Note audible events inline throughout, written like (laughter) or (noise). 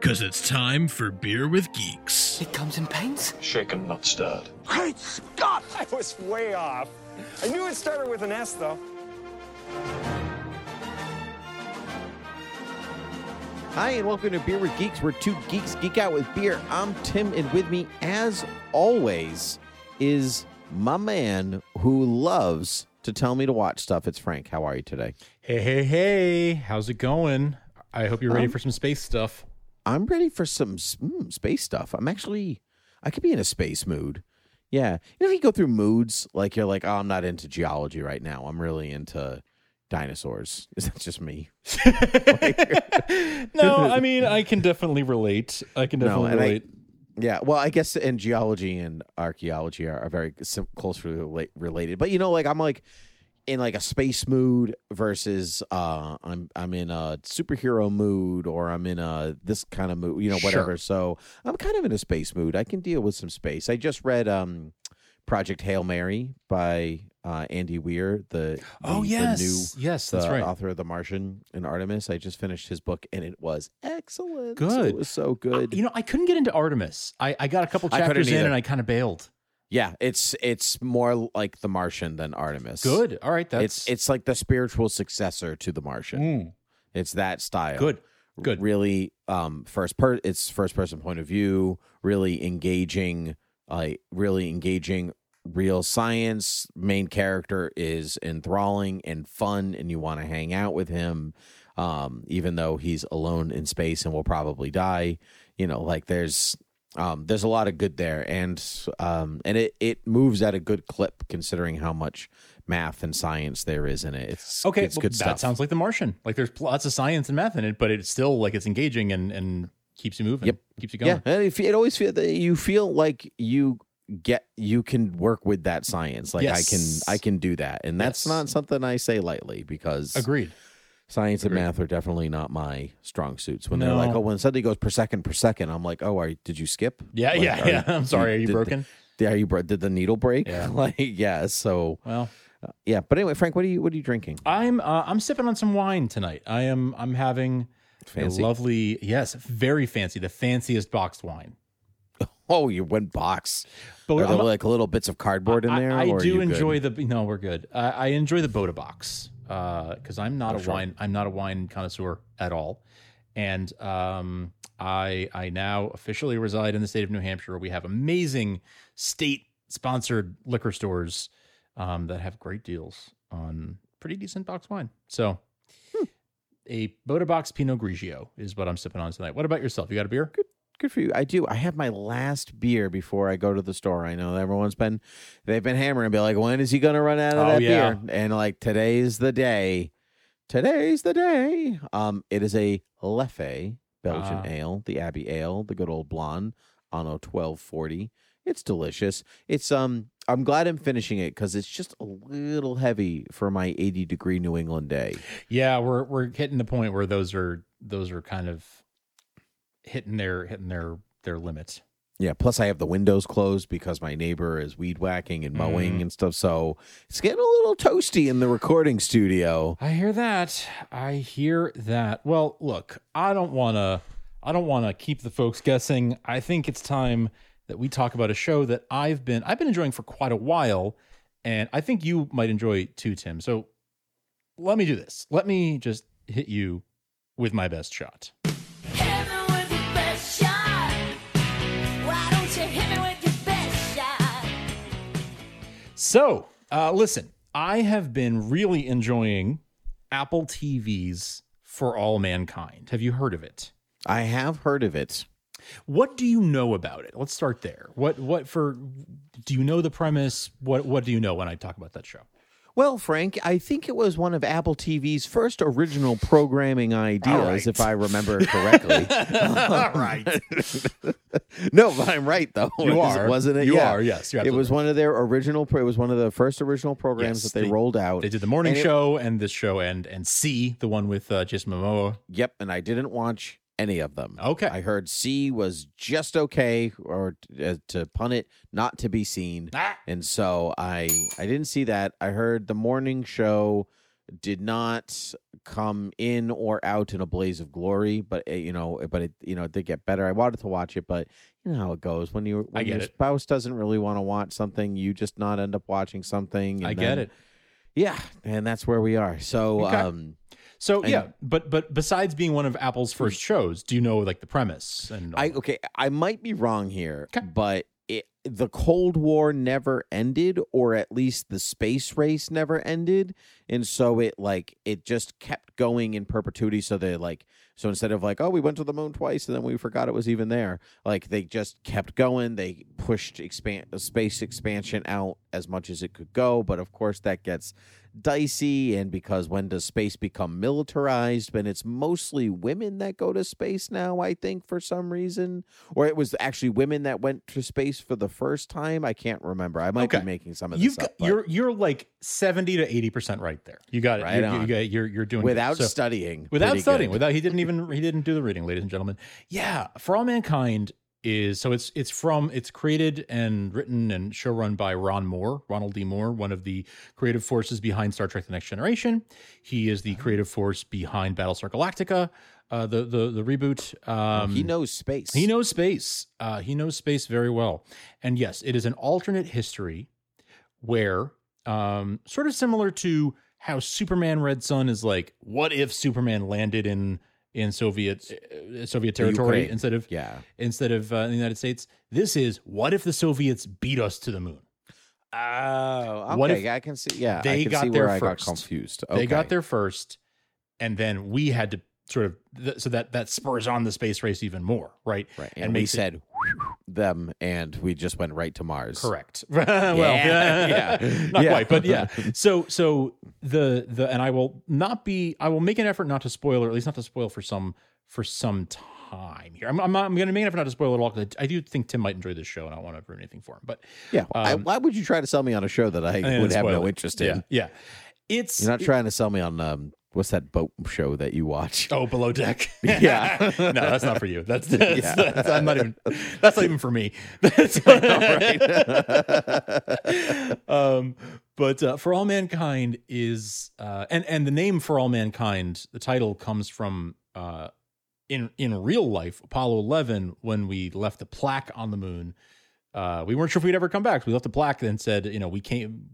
Cause it's time for Beer with Geeks. It comes in paints. Shaken, not stirred. Great Scott! I was way off. I knew it started with an S, though. Hi, and welcome to Beer with Geeks, where two geeks geek out with beer. I'm Tim, and with me, as always, is my man who loves to tell me to watch stuff. It's Frank. How are you today? Hey, hey, hey. How's it going? I hope you're ready Um, for some space stuff. I'm ready for some mm, space stuff. I'm actually, I could be in a space mood. Yeah. You know, if you go through moods, like you're like, oh, I'm not into geology right now. I'm really into dinosaurs. (laughs) Is that just me? (laughs) no, I mean, I can definitely relate. I can No, definitely I- relate. Yeah, well, I guess in geology and archaeology are, are very sim- closely rela- related. But you know, like I'm like in like a space mood versus uh I'm I'm in a superhero mood or I'm in a this kind of mood, you know, whatever. So I'm kind of in a space mood. I can deal with some space. I just read um Project Hail Mary by uh Andy Weir, the, Oh, the- yes. the new yes, that's right. author of The Martian and Artemis. I just finished his book and it was excellent. Good. It was so good. You know, I couldn't get into Artemis. I, I got a couple chapters in and I kind of bailed. Yeah, it's it's more like The Martian than Artemis. Good. All right. That's It's it's like the spiritual successor to The Martian. Mm. It's that style. good. Good. Really, um, first per it's first person point of view. Really engaging. Like really engaging. Real science. Main character is enthralling and fun, and you want to hang out with him. Um, even though he's alone in space and will probably die. You know, like there's um, there's a lot of good there, and um, and it it moves at a good clip considering how much math and science there is in it. It's Okay. It's well, good that stuff. sounds like The Martian. Like there's lots of science and math in it, but it's still like it's engaging and, and keeps you moving. Yep. Keeps you going. yeah, and it, it always feel that you feel like you get you can work with that science. Like I can I can do that, and that's Yes. not something I say lightly because Agreed. Science and math are definitely not my strong suits. When they're like, oh, when something goes per second per second, I'm like, oh, are you, did you skip? Yeah. Like, yeah. are Yeah. I'm sorry. Are you did- broken? Did, are you bro- did the needle break? Yeah. (laughs) like yeah. So Well, uh, yeah, but anyway, Frank, what are you what are you drinking? I'm uh, I'm sipping on some wine tonight. I am I'm having Fancy. a lovely yes, very fancy, the fanciest boxed wine. (laughs) Oh, you went box. But Are there I'm- like little bits of cardboard in I- there? I, or are do you good? enjoy the no, we're good. I, I enjoy the Bota Box because I'm not Oh, a sure. wine I'm not a wine connoisseur at all, and um, I I now officially reside in the state of New Hampshire. where We have amazing state sponsored liquor stores um, that have great deals on pretty decent box wine. So. Hmm. A Bota Box Pinot Grigio is what I'm sipping on tonight. What about yourself? You got a beer? Good for you. I do. I have my last beer before I go to the store. I know everyone's been they've been hammering, be like, when is he gonna run out of Oh, that yeah. beer? And like today's the day. Today's the day. Um, it is a Leffe Belgian Ah. ale, the Abbey Ale, the good old blonde, Anno twelve forty. It's delicious. It's um. I'm glad I'm finishing it because it's just a little heavy for my 80 degree New England day. Yeah, we're we're hitting the point where those are those are kind of hitting their hitting their their limits. Yeah, plus I have the windows closed because my neighbor is weed whacking and mowing Mm. and stuff. So it's getting a little toasty in the recording studio. I hear that. I hear that. Well, look, I don't want to I don't want to keep the folks guessing. I think it's time that we talk about a show that I've been I've been enjoying for quite a while and I think you might enjoy too, Tim. So let me do this. Let me just hit you with my best shot. So, uh, listen, I have been really enjoying Apple TV's For All Mankind. Have you heard of it? I have heard of it. What do you know about it? Let's start there. What what for do you know the premise? What what do you know when I talk about that show? Well, Frank, I think it was one of Apple TV's first original programming ideas, right. if I remember correctly. (laughs) All right. (laughs) no, but I'm right though. You are. wasn't it? You yeah. are, yes, It was one of their original. It was one of the first original programs Yes, that they, they- rolled out. They did the morning And it- show and this show and and See, the one with uh, Jason Momoa. Yep, and I didn't watch any of them. Okay. I heard See was just okay, or uh, to pun it, not to be seen, Ah. and so I I didn't see that. I heard the morning show did not come in or out in a blaze of glory, but it, you know, but it you know it did get better. I wanted to watch it, but you know how it goes when you when get your it. spouse doesn't really want to watch something, you just not end up watching something. I get it. Yeah, and that's where we are. So. Okay. um So And- yeah, but but besides being one of Apple's first shows, do you know like the premise and I that? okay, I might be wrong here, Okay. but it, the Cold War never ended, or at least the space race never ended, and so it like it just kept going in perpetuity. So they like so instead of like oh we went to the moon twice and then we forgot it was even there, like they just kept going. They pushed expand uh, space expansion out as much as it could go, but of course that gets dicey and because when does space become militarized when it's mostly women that go to space now i think for some reason or it was actually women that went to space for the first time i can't remember i might Okay. be making some of this You've up got, but you're you're like seventy to eighty percent right there. You got it. Right you're, you on. got, you're you're doing without So- studying without studying good. without he didn't even he didn't do the reading ladies and gentlemen yeah for all mankind is so it's it's from it's created and written and showrun by ron moore ronald d moore one of the creative forces behind star trek the next generation. He is the creative force behind battlestar galactica uh the the the reboot. Um he knows space. he knows space. Uh, he knows space very well. And yes, it is an alternate history where, um, sort of similar to how Superman Red Sun is like, what if Superman landed in in Soviet uh, Soviet territory Ukraine. instead of yeah instead of uh, in the United States? This is what if the Soviets beat us to the moon? oh okay What if i can see yeah they i can got see there where i got first? confused They got there first, and then we had to sort of th- so that that spurs on the space race even more, right? right and and, we makes it- said them and we just went right to mars Correct. (laughs) well, Yeah, yeah, (laughs) yeah. not Yeah. quite, but yeah. (laughs) So, so the the and I will not be. I will make an effort not to spoil, or at least not to spoil for some for some time here. I'm I'm, I'm going to make an effort not to spoil it all because I, I do think Tim might enjoy this show, and I don't want to ruin anything for him. But yeah I- Um, why would you try to sell me on a show that i, I would have no it. interest in yeah. It's You're not trying to sell me on um, what's that boat show that you watch? Oh, below deck. (laughs) Yeah. (laughs) no, that's not for you. That's, that's, Yeah. that's- I'm not even. That's not even for me. (laughs) That's um, but uh, for all mankind is uh, and and the name for all mankind. The title comes from uh, in in real life Apollo 11 when we left the plaque on the moon. Uh, we weren't sure if we'd ever come back. So we left a plaque and said, you know, we came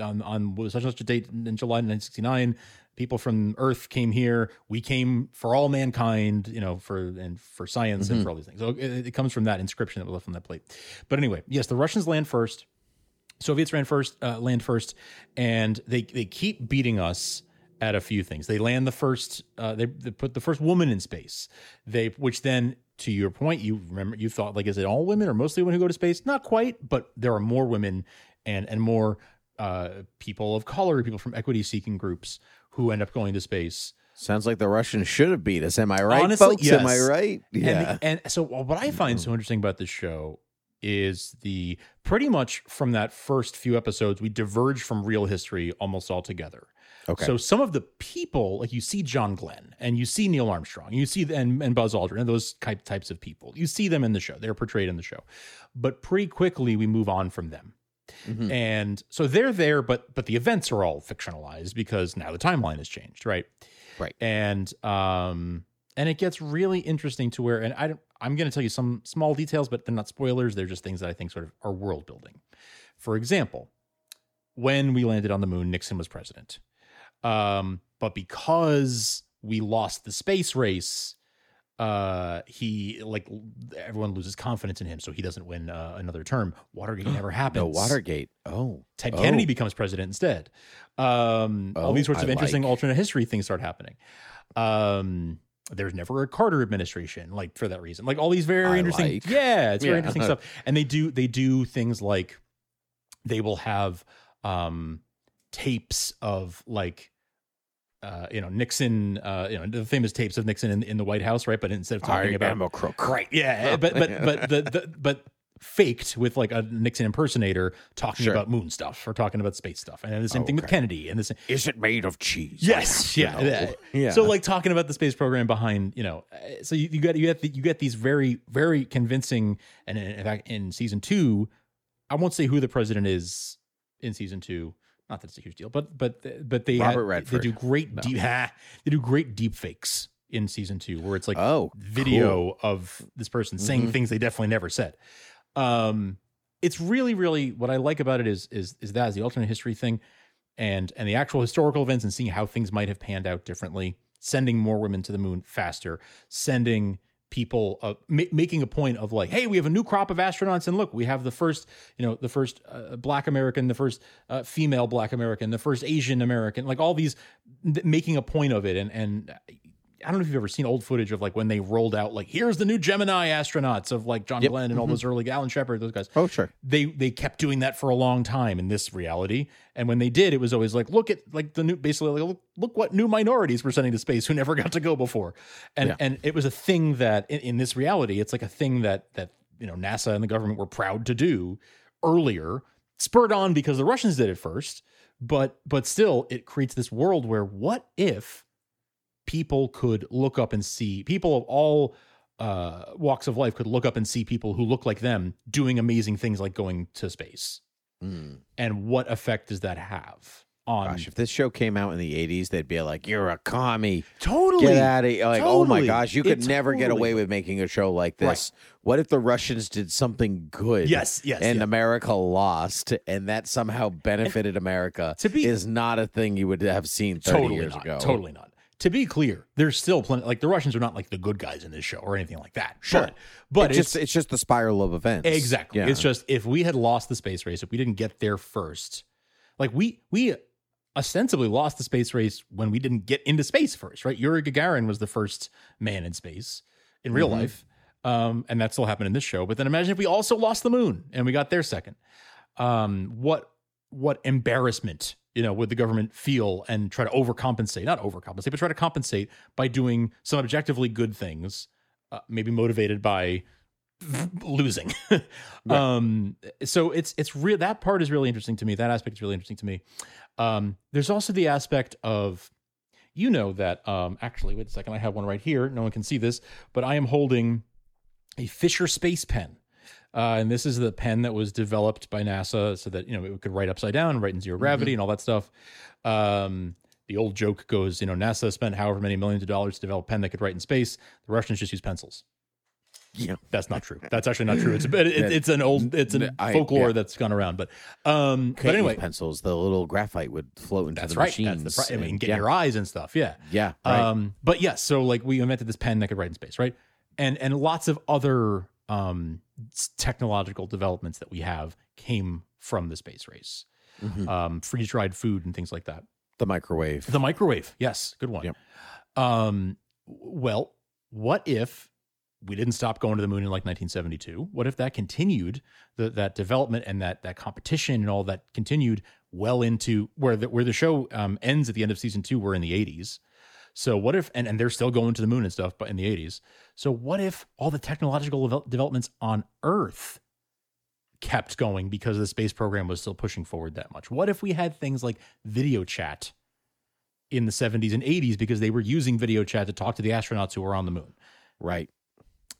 on on what was such and such a date in July 1969. People from Earth came here. We came for all mankind, you know, for and for science and Mhm. for all these things. So it, it comes from that inscription that was left on that plate. But anyway, yes, the Russians land first. Soviets ran first, uh, land first, and they they keep beating us at a few things. They land the first, uh, they, they put the first woman in space. They, which then, to your point, you remember you thought like, is it all women or mostly women who go to space? Not quite, but there are more women and and more uh, people of color, people from equity seeking groups who end up going to space. Sounds like the Russians should have beat us. Am I right, Honestly, folks? Am I right? Yeah. and so what I find so interesting about this show is the pretty much from that first few episodes, we diverge from real history almost altogether. Okay. So some of the people, like you see John Glenn and you see Neil Armstrong, and you see and, and Buzz Aldrin and those type, types of people. You see them in the show. They're portrayed in the show. But pretty quickly we move on from them. Mhm. And so they're there, but but the events are all fictionalized because now the timeline has changed, right? Right. And um and it gets really interesting to where and I don't I'm going to tell you some small details, but they're not spoilers. They're just things that I think sort of are world building. For example, when we landed on the moon, Nixon was president. Um, but because we lost the space race, uh, he like everyone loses confidence in him, so he doesn't win uh, another term. Watergate (gasps) never happens. no Watergate. Oh, Ted Oh. Kennedy becomes president instead. Um, all Oh, these sorts I of interesting like. alternate history things start happening. Um, there's never a Carter administration, like for that reason. Like all these very I interesting, like. yeah, it's very Yeah. interesting stuff. And they do they do things like they will have um tapes of like uh, you know Nixon, uh, you know the famous tapes of Nixon in, in the White House, right? But instead of talking I about am a crook. right, yeah, (laughs) but but but the, the but faked with like a Nixon impersonator talking Sure. about moon stuff or talking about space stuff, and the same thing with Kennedy and the same. Is it made of cheese? Yes, You yeah, know? yeah. So like talking about the space program behind, you know, uh, so you, you got you get the, you get these very very convincing, and in fact in season two, I won't say who the president is in season two. Not that it's a huge deal, but but but they Robert had- Redford. They do great No. deep (laughs) they do great deep fakes in season two, where it's like Oh, video of this person saying Mhm. things they definitely never said. Um, it's really, really what I like about it is is is that is the alternate history thing, and and the actual historical events and seeing how things might have panned out differently. Sending more women to the moon faster, sending people uh, ma- making a point of like, hey, we have a new crop of astronauts, and look, we have the first, you know, the first uh, Black American, the first uh, female Black American, the first Asian American, like all these, th- making a point of it, and and I don't know if you've ever seen old footage of like when they rolled out like here's the new Gemini astronauts of like John Yep. Glenn and all Mhm. those early Alan Shepard, those guys. Oh, sure. They they kept doing that for a long time in this reality, and when they did, it was always like look at like the new basically like look, look what new minorities we're sending to space who never (laughs) got to go before, and Yeah. and it was a thing that in, in this reality, it's like a thing that that you know NASA and the government were proud to do earlier, spurred on because the Russians did it first, but but still it creates this world where what if people could look up and see people of all uh, walks of life could look up and see people who look like them doing amazing things like going to space. Mm. And what effect does that have on Gosh, if this show came out in the '80s, they'd be like, "You're a commie. totally Get out of here!" Like, oh my gosh, you It could never get away with making a show like Right. this. What if the Russians did something good? Yes, yes, and yeah. America lost, and that somehow benefited America. to be- is not a thing you would have seen 30 totally years not, ago. Totally not. To be clear, there's still plenty. Like the Russians are not like the good guys in this show or anything like that. Sure. but, but it's, it's, just it's just the spiral of events. Exactly. Yeah. It's just if we had lost the space race, if we didn't get there first, like we we ostensibly lost the space race when we didn't get into space first, right? Yuri Gagarin was the first man in space in real Mhm. life. Um, and that still happened in this show. But then imagine if we also lost the moon and we got there second. Um, what what embarrassment, you know, would the government feel and try to overcompensate, not overcompensate, but try to compensate by doing some objectively good things, uh, maybe motivated by losing. (laughs) Um, so it's it's real. That part is really interesting to me. That aspect is really interesting to me. Um, there's also the aspect of, you know, that um, actually, wait a second, I have one right here. No one can see this, but I am holding a Fisher Space Pen. Uh, and this is the pen that was developed by NASA so that you know it could write upside down, write in zero gravity, and all that stuff. Um, the old joke goes, you know, NASA spent however many millions of dollars to develop a pen that could write in space. The Russians just use pencils. Yeah. That's not true. That's actually not true. It's a bit. It, it's an old. It's an I- folklore yeah. that's gone around. But um. Can't but anyway, pencils. The little graphite would float into that's the right. machines. That's the. I mean, and- get yeah. your eyes and stuff. Yeah. Yeah. Right. Um, but yes, so like we invented this pen that could write in space, right? And and lots of other um technological developments that we have came from the space race. Mhm. Um, freeze dried food and things like that. the microwave. The microwave, yes, good one. Yep. Um, well, what if we didn't stop going to the moon in like 1972? What if that continued, the, that development and that that competition and all that continued well into where the where the show um, ends at the end of season two? We're in the 80s. So what if and, and they're still going to the moon and stuff, but in the 80s. So what if all the technological developments on Earth kept going because the space program was still pushing forward that much? What if we had things like video chat in the 70s and 80s because they were using video chat to talk to the astronauts who were on the moon? right.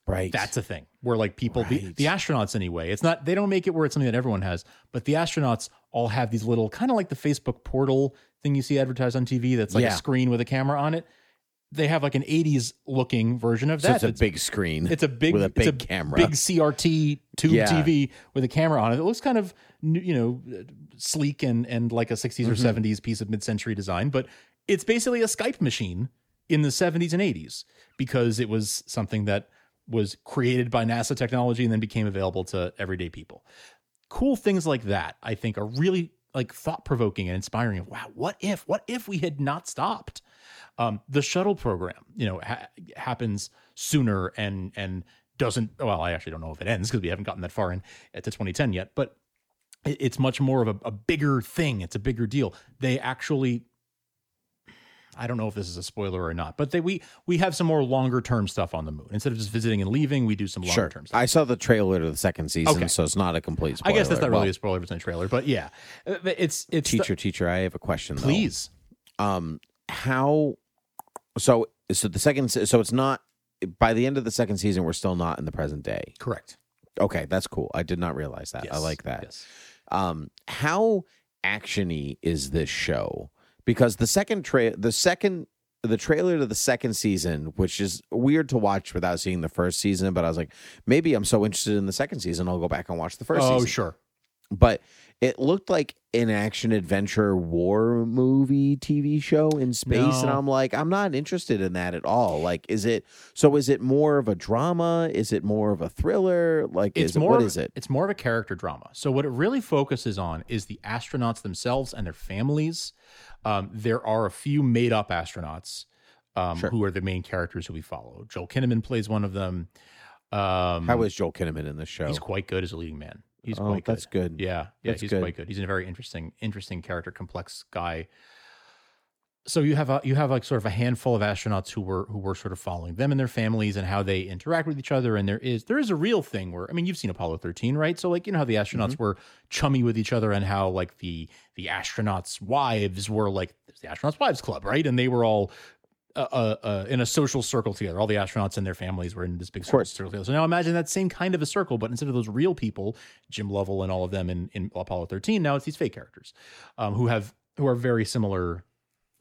Right. That's a thing where like people, the, Right. the astronauts anyway, it's not, they don't make it where it's something that everyone has, but the astronauts all have these little kind of like the Facebook portal thing you see advertised on TV that's like Yeah. a screen with a camera on it. They have like an 80s looking version of so that. it's a that's- big screen. it's a big, with a big it's a camera. big CRT tube Yeah. TV with a camera on it. It looks kind of you know sleek and and like a 60s or Mhm. 70s piece of mid-century design, but it's basically a Skype machine in the 70s and 80s because it was something that was created by NASA technology and then became available to everyday people. Cool things like that, I think, are really like thought provoking and inspiring. Wow, what if? What if we had not stopped? Um, the shuttle program, you know, ha- happens sooner and and doesn't. Well, I actually don't know if it ends because we haven't gotten that far in uh, to 2010 yet, but it- it's much more of a, a bigger thing. It's a bigger deal. They actually I don't know if this is a spoiler or not, but they, we we have some more longer term stuff on the moon. Instead of just visiting and leaving, we do some longer Sure. term stuff. I saw the trailer to the second season, Okay. so it's not a complete spoiler. I guess that's not Well, really a spoiler if it's in a trailer, but yeah, Uh, it's it's the- teacher, teacher, I have a question. though. please. um how so so the second so it's not by the end of the second season we're still not in the present day Correct. okay that's cool i did not realize that i like that Yes. um how actiony is this show because the second tra- the second the trailer to the second season which is weird to watch without seeing the first season but i was like maybe i'm so interested in the second season i'll go back and watch the first oh season sure. but it looked like an action adventure war movie TV show in space, and I'm like, I'm not interested in that at all. Like, is it so? Is it more of a drama? Is it more of a thriller? Like, It's is it, more. what of- is it? It's more of a character drama. So what it really focuses on is the astronauts themselves and their families. Um, there are a few made up astronauts um, Sure. who are the main characters who we follow. Joel Kinnaman plays one of them. Um, How is Joel Kinnaman in this show? He's quite good as a leading man. He's Oh, quite good. that's good. Yeah, yeah, That's he's good. quite good. He's a very interesting, interesting character, complex guy. So you have a you have like sort of a handful of astronauts who were who were sort of following them and their families and how they interact with each other. And there is there is a real thing where I mean you've seen Apollo thirteen, right? So like you know how the astronauts Mm-hmm. were chummy with each other and how like the the astronauts' wives were like there's the astronauts' wives club, right? And they were all uh, uh, uh, in a social circle together. All the astronauts and their families were in this big circle, circle together. So now imagine that same kind of a circle, but instead of those real people, Jim Lovell and all of them in, in Apollo 13, now it's these fake characters um, who have who are very similar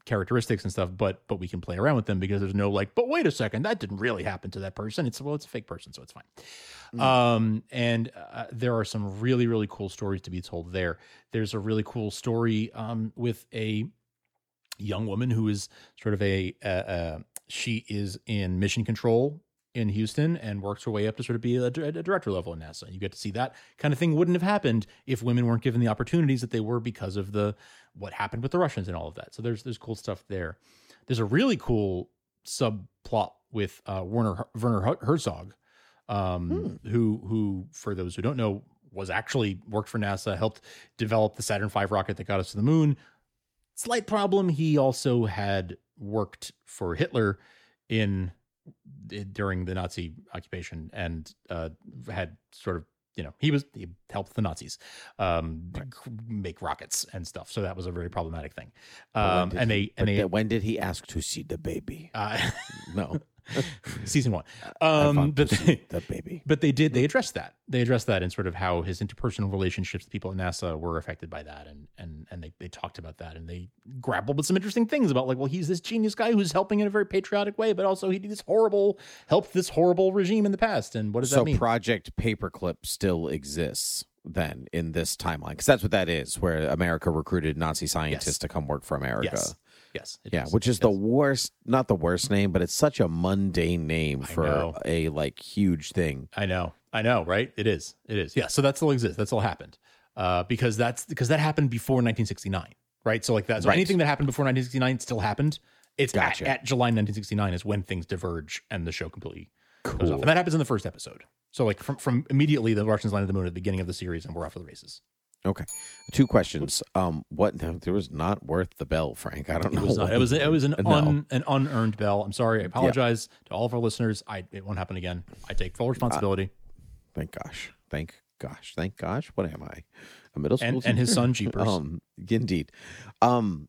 characteristics and stuff, but but we can play around with them because there's no like, but wait a second, that didn't really happen to that person. It's well, it's a fake person, so it's fine. Um, and uh, there are some really really cool stories to be told there. There's a really cool story um, with a young woman who is sort of a uh, uh, she is in mission control in Houston and works her way up to sort of be a, a director level in NASA. You get to see that kind of thing wouldn't have happened if women weren't given the opportunities that they were because of the what happened with the Russians and all of that. So there's there's cool stuff there. There's a really cool subplot with uh, Werner Werner Herzog, um, who who for those who don't know was actually worked for NASA, helped develop the Saturn V rocket that got us to the moon. Slight problem, he also had worked for Hitler in during the Nazi occupation and uh, had sort of you know he was he helped the Nazis um, make rockets and stuff. So that was a very problematic thing. Um, and they but and they when did he ask to see the baby? uh, (laughs) No, (laughs) season one. Um, but they, the baby. but they did they addressed that they addressed that and sort of how his interpersonal relationships with people at nasa were affected by that and and and they, they talked about that and they grappled with some interesting things about like well he's this genius guy who's helping in a very patriotic way but also he did this horrible helped this horrible regime in the past and what does so that mean So Project Paperclip still exists then in this timeline because that's what that is, where America recruited Nazi scientists Yes. to come work for America. yes yes Yeah, which is the worst, not the worst name, but it's such a mundane name for a like huge thing. I know, I know, right? It is, it is. Yeah. So that still exists. That still happened, uh, because that's because that happened before 1969, right? So like that. So Right. anything that happened before 1969 still happened. It's at, Gotcha. at July 1969 is when things diverge and the show completely goes off, and that happens in the first episode. So like from from immediately the Russians landed the moon at the beginning of the series, and we're off to the races. Okay, two questions. Um, what there was not worth the bell, Frank. I don't It know. was not, it was it was an No. un, an unearned bell. I'm sorry. I apologize to all of our listeners. I it won't happen again. I take full responsibility. Thank gosh. Thank gosh. Thank gosh. What am I? A middle school And- and his son, (laughs) Jeepers. Um, indeed. Um,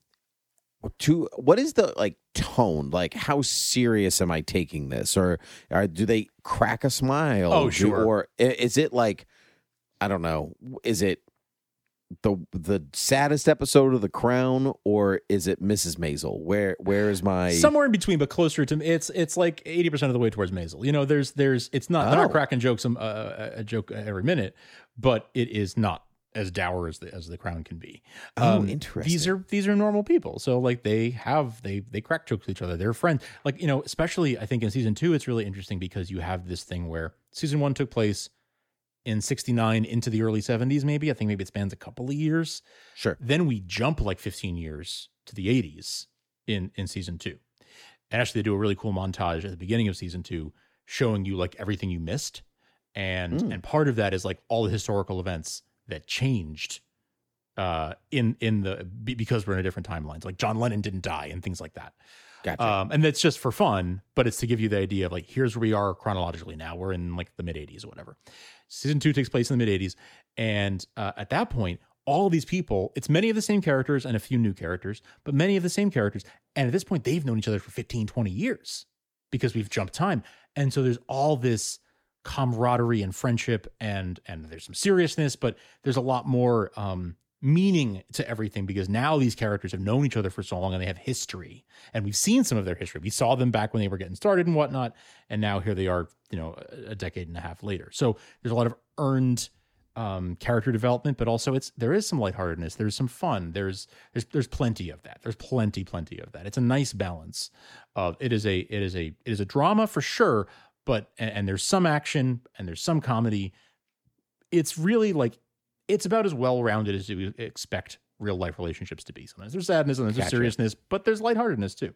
to what is the like tone? Like, how serious am I taking this, or, or do they crack a smile? Oh, Do- sure. or is it like, I don't know, is it the the saddest episode of The Crown, or is it Mrs. Maisel? Where where is my somewhere in between, but closer to it's it's like eighty percent of the way towards Maisel. You know, there's there's it's not they're Oh. not cracking jokes um, uh, a joke every minute, but it is not as dour as the as the crown can be. Oh, interesting. These interesting. are these are normal people, so like they have they they crack jokes with each other. They're friends. Like you know, especially I think in season two, it's really interesting because you have this thing where season one took place in 69 into the early 70s maybe. I think maybe it spans a couple of years. Sure. then we jump like 15 years to the 80s in in season two. And actually they do a really cool montage at the beginning of season two, showing you like everything you missed, and Mm. and part of that is like all the historical events that changed uh in in the because we're in a different timelines like john lennon didn't die and things like that Gotcha. um and that's just for fun but it's to give you the idea of like here's where we are chronologically now. We're in like the mid 80s or whatever. Season two takes place in the mid 80s and uh, at that point all these people it's many of the same characters and a few new characters but many of the same characters and at this point they've known each other for 15 20 years because we've jumped time. And so there's all this camaraderie and friendship and and there's some seriousness but there's a lot more um meaning to everything because now these characters have known each other for so long and they have history. And we've seen some of their history. We saw them back when they were getting started and whatnot. And now here they are you know a- decade and a half later. So there's a lot of earned um character development but also it's there is some lightheartedness. There's some fun. There's there's there's plenty of that. There's plenty plenty of that. It's a nice balance of it is a it is a it is a drama for sure but and, and there's some action and there's some comedy. It's really like it's about as well rounded as you expect real life relationships to be sometimes there's sadness and there's Gotcha. seriousness but there's lightheartedness too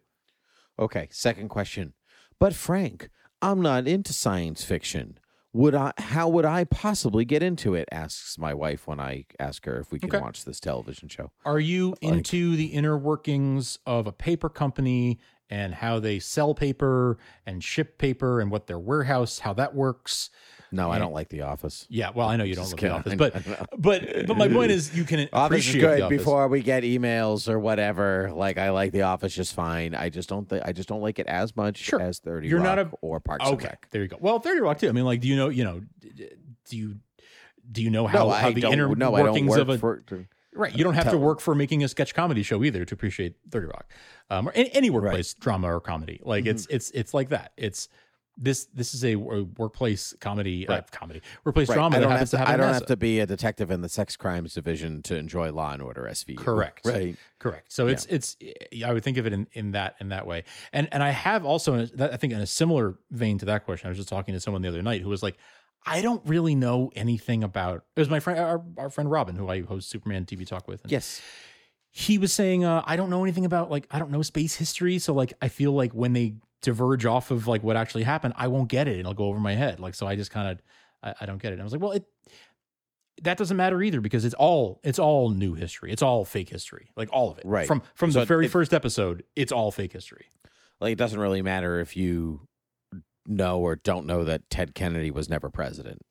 Okay, second question. But Frank, I'm not into science fiction. Would I how would I possibly get into it? asks my wife when I ask her if we can Okay. watch this television show. Are you Like- into the inner workings of a paper company and how they sell paper and ship paper and what their warehouse, how that works? No, I don't like The Office. Yeah, well, I know you don't like the office, (laughs) but but but my point is you can (laughs) Office is appreciate good the office. before we get emails or whatever. Like I like The Office just fine. I just don't think I just don't like it as much Sure. as Thirty You're Rock not a- or Parks and Okay, Rec. there you go. Well, Thirty Rock too. I mean, like, do you know? You know, do you do you know how, no, how the inner no, workings work of a for. right? You don't have to work for making a sketch comedy show either to appreciate Thirty Rock, um, or any, any workplace drama or comedy. Like Mm-hmm. it's it's it's like that. It's this this is a workplace comedy, uh, comedy workplace Right. drama I don't have to. to, I don't have to be a detective in the sex crimes division to enjoy Law and Order SVU. Correct. Right. Correct. So it's it's I would think of it in, in that in that way. And and I have also a- I think in a similar vein to that question. I was just talking to someone the other night who was like, I don't really know anything about. It was my friend, our, our friend Robin, who I host Superman TV Talk with. And Yes. he was saying, uh, I don't know anything about like I don't know space history, so like I feel like when they diverge off of like what actually happened, I won't get it, and it'll go over my head. Like so, I just kind of I, I don't get it. And I was like, well, it that doesn't matter either because it's all it's all new history. It's all fake history, like all of it. Right. from from So the very it- first episode, it's all fake history. Like it doesn't really matter if you know or don't know that Ted Kennedy was never president.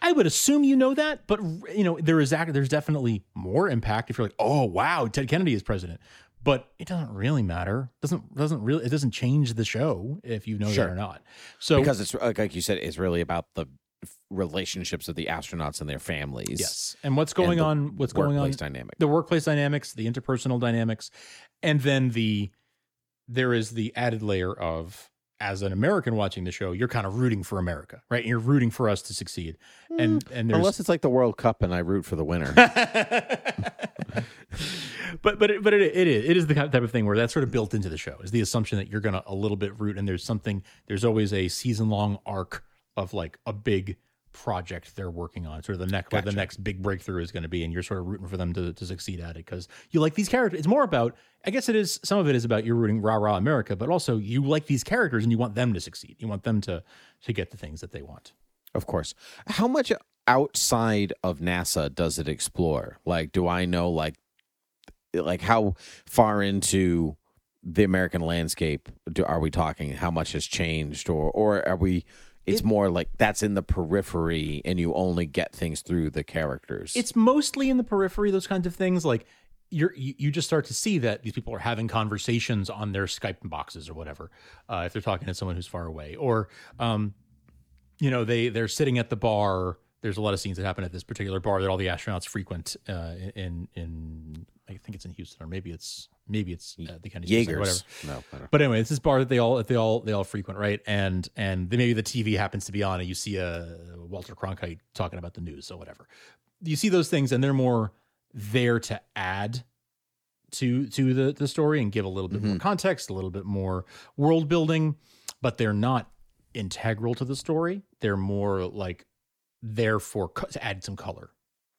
I would assume you know that, but you know there is there's definitely more impact if you're like, oh wow, Ted Kennedy is president. But it doesn't really matter. doesn't doesn't really it doesn't change the show if you know Sure. that or not. So because it's like, you said, it's really about the relationships of the astronauts and their families. yes, and what's going the on? What's going on? dynamic. The workplace dynamics, the interpersonal dynamics, and then the there is the added layer of as an American watching the show, you're kind of rooting for America, right? And you're rooting for us to succeed, and hmm. and there's Unless it's like the World Cup and I root for the winner. (laughs) but but it, but it, it is it is the type of thing where that's sort of built into the show is the assumption that you're gonna a little bit root and there's something there's always a season long arc of like a big project they're working on sort of the next where the next big breakthrough is going to be and you're sort of rooting for them to, to succeed at it because you like these characters it's more about i guess it is some of it is about you're rooting rah rah america but also you like these characters and you want them to succeed you want them to to get the things that they want Of course. How much outside of NASA does it explore? Like, do I know like like how far into the American landscape do, are we talking? How much has changed, or or are we? It's more like that's in the periphery, and you only get things through the characters. It's mostly in the periphery, those kinds of things. Like you're, you, you just start to see that these people are having conversations on their Skype boxes or whatever, uh, if they're talking to someone who's far away, or, um, you know, they they're sitting at the bar. There's a lot of scenes that happen at this particular bar that all the astronauts frequent uh, in in I think it's in Houston or maybe it's maybe it's uh, the Kennedy Center, whatever. No, I don't- But anyway, it's this bar that they all they all they all frequent, right? And and then maybe the TV happens to be on, and you see a Walter Cronkite talking about the news or whatever. You see those things, and they're more there to add to to the the story and give a little bit more context, a little bit more world building, but they're not integral to the story. They're more like there for co- to add some color.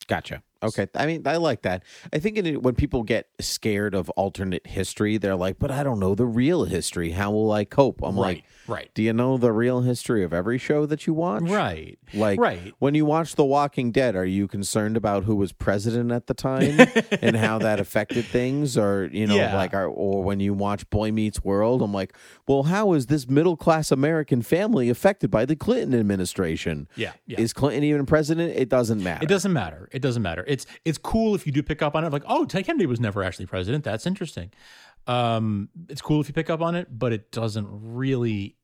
Gotcha. Okay, I mean, I like that. I think in, when people get scared of alternate history, they're like, "But I don't know the real history. How will I cope?" I'm Right, like, right. Do you know the real history of every show that you watch? Right. Like, Right. when you watch The Walking Dead, are you concerned about who was president at the time (laughs) and how that affected things, or you know, Yeah. like, are, or when you watch Boy Meets World, I'm like, well, how is this middle class American family affected by the Clinton administration? Yeah, yeah. Is Clinton even president? It doesn't matter. It doesn't matter. It doesn't matter. It's it's cool if you do pick up on it. Like, oh, Ted Kennedy was never actually president. That's interesting. Um, it's cool if you pick up on it, but it doesn't really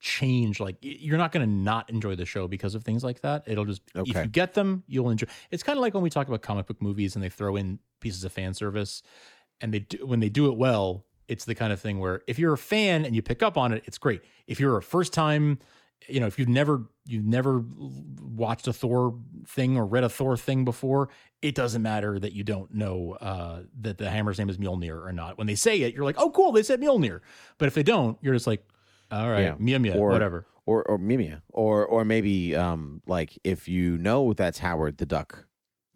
change. Like, you're not going to not enjoy the show because of things like that. It'll just if you get them, you'll enjoy. It's kind of like when we talk about comic book movies and they throw in pieces of fan service, and they do, when they do it well, it's the kind of thing where if you're a fan and you pick up on it, it's great. If you're a first time you know, if you've never you've never watched a Thor thing or read a Thor thing before, it doesn't matter that you don't know uh, that the hammer's name is Mjolnir or not. When they say it, you're like, oh, cool, they said Mjolnir. But if they don't, you're just like, all right, Yeah. Mia Mia, Or- whatever. or or Mimia, or or maybe um like if you know that's Howard the Duck,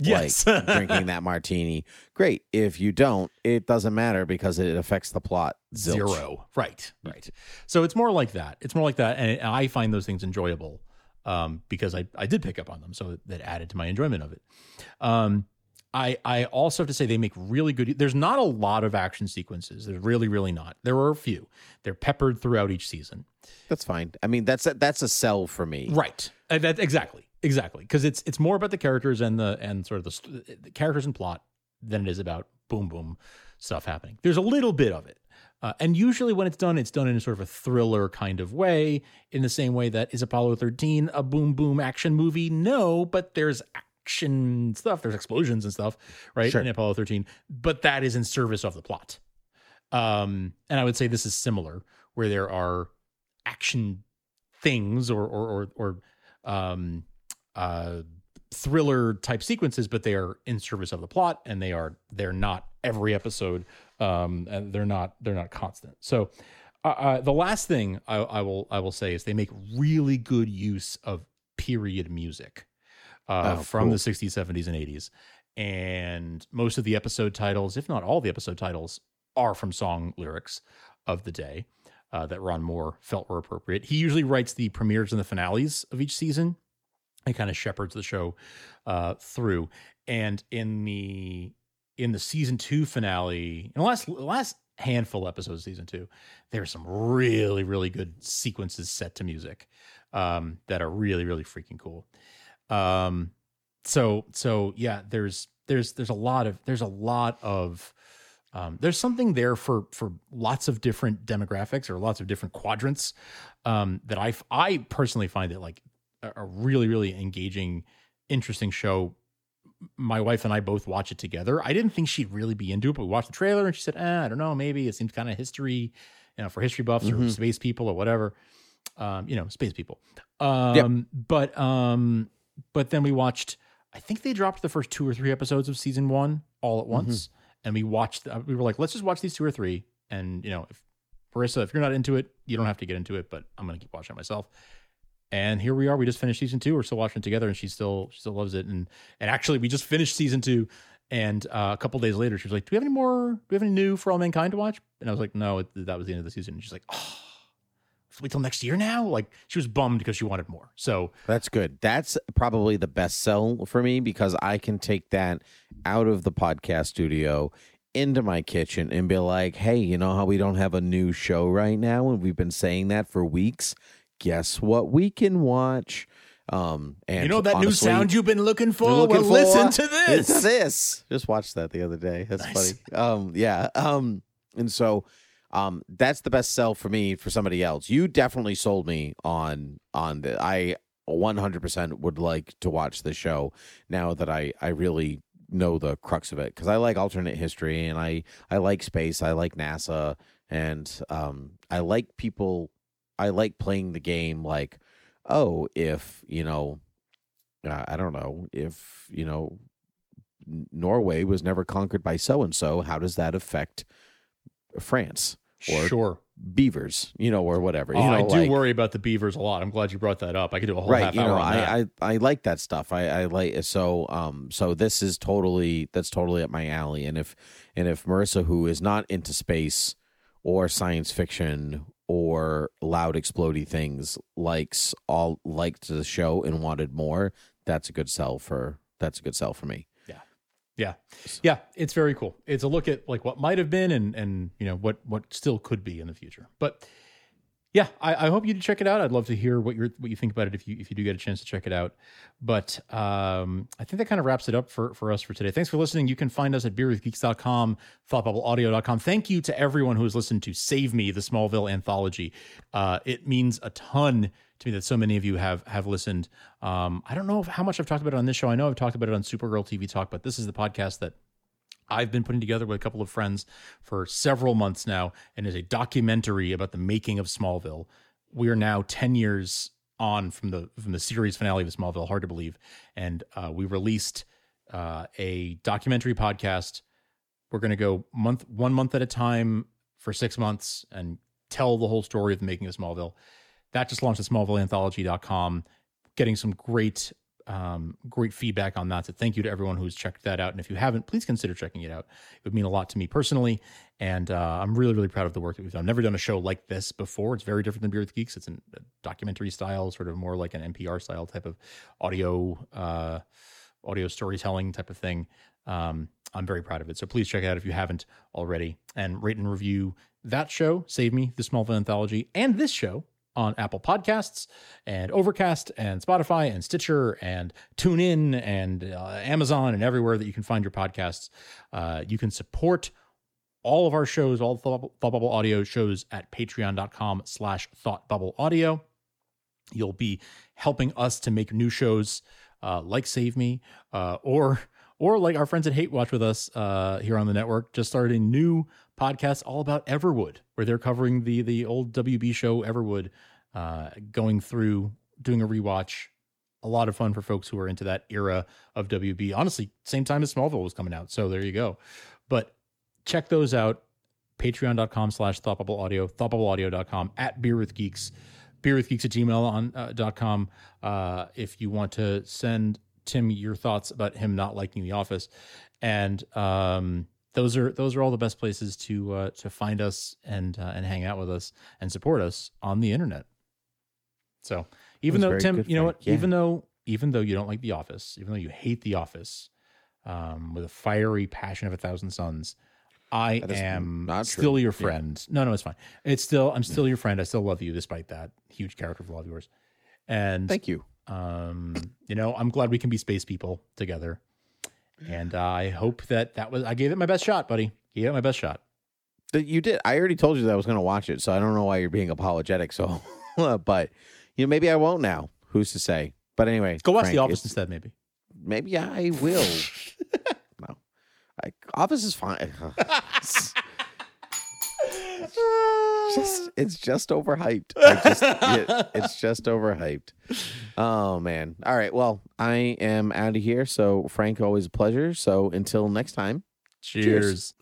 Yes. like drinking that martini, great. If you don't, it doesn't matter because it affects the plot zilch. Zero. Right. Right. So it's more like that. It's more like that, and I find those things enjoyable um, because I I did pick up on them, so that added to my enjoyment of it. Um, I I also have to say they make really good. There's not a lot of action sequences. There's really really not. There are a few. They're peppered throughout each season. That's fine. I mean, that's a, that's a sell for me. Right. Uh, that exactly. Exactly. Because it's it's more about the characters and the and sort of the, the characters and plot than it is about boom boom stuff happening. There's a little bit of it. Uh, and usually when it's done, it's done in a sort of a thriller kind of way, in the same way that is Apollo 13 a boom boom action movie? No, but there's action stuff, there's explosions and stuff, right? Sure. In Apollo 13, but that is in service of the plot. Um, and I would say this is similar, where there are action things or or or, or um, uh, thriller type sequences, but they are in service of the plot, and they are they're not every episode, um, and they're not they're not constant. So. Uh, uh, the last thing I, I will I will say is they make really good use of period music uh, Oh, from cool. the 60s, 70s, and 80s, and most of the episode titles, if not all the episode titles, are from song lyrics of the day uh, that Ron Moore felt were appropriate. He usually writes the premieres and the finales of each season and kind of shepherds the show uh, through. And in the in the season two finale, in the last last handful episodes of season two, there are some really really good sequences set to music um, that are really really freaking cool. Um, so so yeah, there's there's there's a lot of there's a lot of um, there's something there for for lots of different demographics or lots of different quadrants um, that I I personally find it like a, really really engaging, interesting show. My wife and I both watch it together. I didn't think she'd really be into it, but we watched the trailer and she said, eh, "I don't know, maybe it seems kind of history, you know, for history buffs or Mhm. space people or whatever." Um, you know, space people. Um, but um, but then we watched. I think they dropped the first two or three episodes of season one all at once, and we watched. uh, We were like, let's just watch these two or three, and you know, if Marissa, if you're not into it, you don't have to get into it, but I'm gonna keep watching it myself. And here we are. We just finished season two. We're still watching it together, and she still she still loves it. And and actually, we just finished season two, and uh, a couple days later, she was like, "Do we have any more? Do we have any new for all mankind to watch?" And I was like, "No, it, that was the end of the season." And she's like, "Oh, wait till next year now." Like she was bummed because she wanted more. So That's good. That's probably the best sell for me because I can take that out of the podcast studio into my kitchen and be like, hey, you know how we don't have a new show right now? And we've been saying that for weeks. Guess what we can watch? Um, and you know that new sound you've been looking for. Looking well, for- listen to this. It's this. Just watched that the other day. That's Nice. funny. Um, yeah. Um, and so, um, that's the best sell for me for somebody else. You definitely sold me on on the. I 100% would like to watch the show now that I I really know the crux of it because I like alternate history and I I like space. I like NASA and um I like people. I like playing the game like oh if you know uh, I don't know if you know Norway was never conquered by so and so. How does that affect France or sure. beavers, you know, or whatever. You Oh, know, I do like- worry about the beavers a lot. I'm glad you brought that up. I could do a whole right half you hour know on that. I, I i like that stuff i i like so um so this is totally that's totally up my alley and if and if marissa who is not into space or science fiction or loud explody things likes all liked the show and wanted more that's a good sell for that's a good sell for me Yeah. Yeah, Yeah. it's very cool. It's a look at like what might have been and and you know what what still could be in the future. But yeah, I, I hope you check it out. I'd love to hear what you what you think about it if you if you do get a chance to check it out. But um, I think that kind of wraps it up for for us for today. Thanks for listening. You can find us at beerwithgeeks.com, thoughtbubbleaudio.com. Thank you to everyone who has listened to Save Me, the Smallville anthology. Uh, it means a ton to me that so many of you have have listened. Um, I don't know how much I've talked about it on this show. I know I've talked about it on Supergirl TV Talk, but this is the podcast that I've been putting together with a couple of friends for several months now, and is a documentary about the making of Smallville. We are now ten years on from the from the series finale of Smallville. Hard to believe, and uh, we released uh, a documentary podcast. We're going to go month one month at a time for six months and tell the whole story of the making of Smallville. That just launched at smallvilleanthology.com, getting some great um, great feedback on that. So thank you to everyone who's checked that out. And if you haven't, please consider checking it out. It would mean a lot to me personally. And uh, I'm really, really proud of the work that we've done. I've never done a show like this before. It's very different than Beer with Geeks. It's a documentary style, sort of more like an NPR style type of audio, uh, audio storytelling type of thing. Um, I'm very proud of it. So please check it out if you haven't already and rate and review that show, Save Me, the Smallville Anthology, and this show on Apple Podcasts and Overcast and Spotify and Stitcher and TuneIn and uh, Amazon and everywhere that you can find your podcasts. Uh, you can support all of our shows, all the Thought Bubble Audio shows at patreon.com slash Thought Bubble Audio. You'll be helping us to make new shows uh, like Save Me uh, or or like our friends at Hate Watch with us uh, here on the network just started a new podcast all about Everwood, where they're covering the the old WB show Everwood, uh, going through doing a rewatch. A lot of fun for folks who are into that era of WB. Honestly, same time as Smallville was coming out. So there you go. But check those out. Patreon.com slash thoughtbubble audio, thoughtbubbleaudio.com, at beer with geeks, beer with geeks at gmail on uh. Uh, if you want to send Tim your thoughts about him not liking The Office, and um, those are those are all the best places to uh, to find us and uh, and hang out with us and support us on the internet. So even though Tim, you know what, Yeah. even though even though you don't like The Office, even though you hate The Office, um, with a fiery passion of a thousand suns. I am true. still your Yeah. friend. No, no, it's fine. It's still I'm still your friend. I still love you despite that huge character flaw of yours. And thank you um, you know, I'm glad we can be space people together. And I hope that that was I gave it my best shot, buddy. Gave it my best shot. That you did i already told you that i was going to watch it so i don't know why you're being apologetic so (laughs) but you know maybe i won't now who's to say but anyway Go watch Frank, The Office instead, maybe. maybe i will (laughs) no I, office is fine (laughs) (laughs) just (laughs) it's just overhyped. I just, it- it's just overhyped. Oh man. All right. Well, I am out of here. So Frank, always a pleasure. So until next time. Cheers.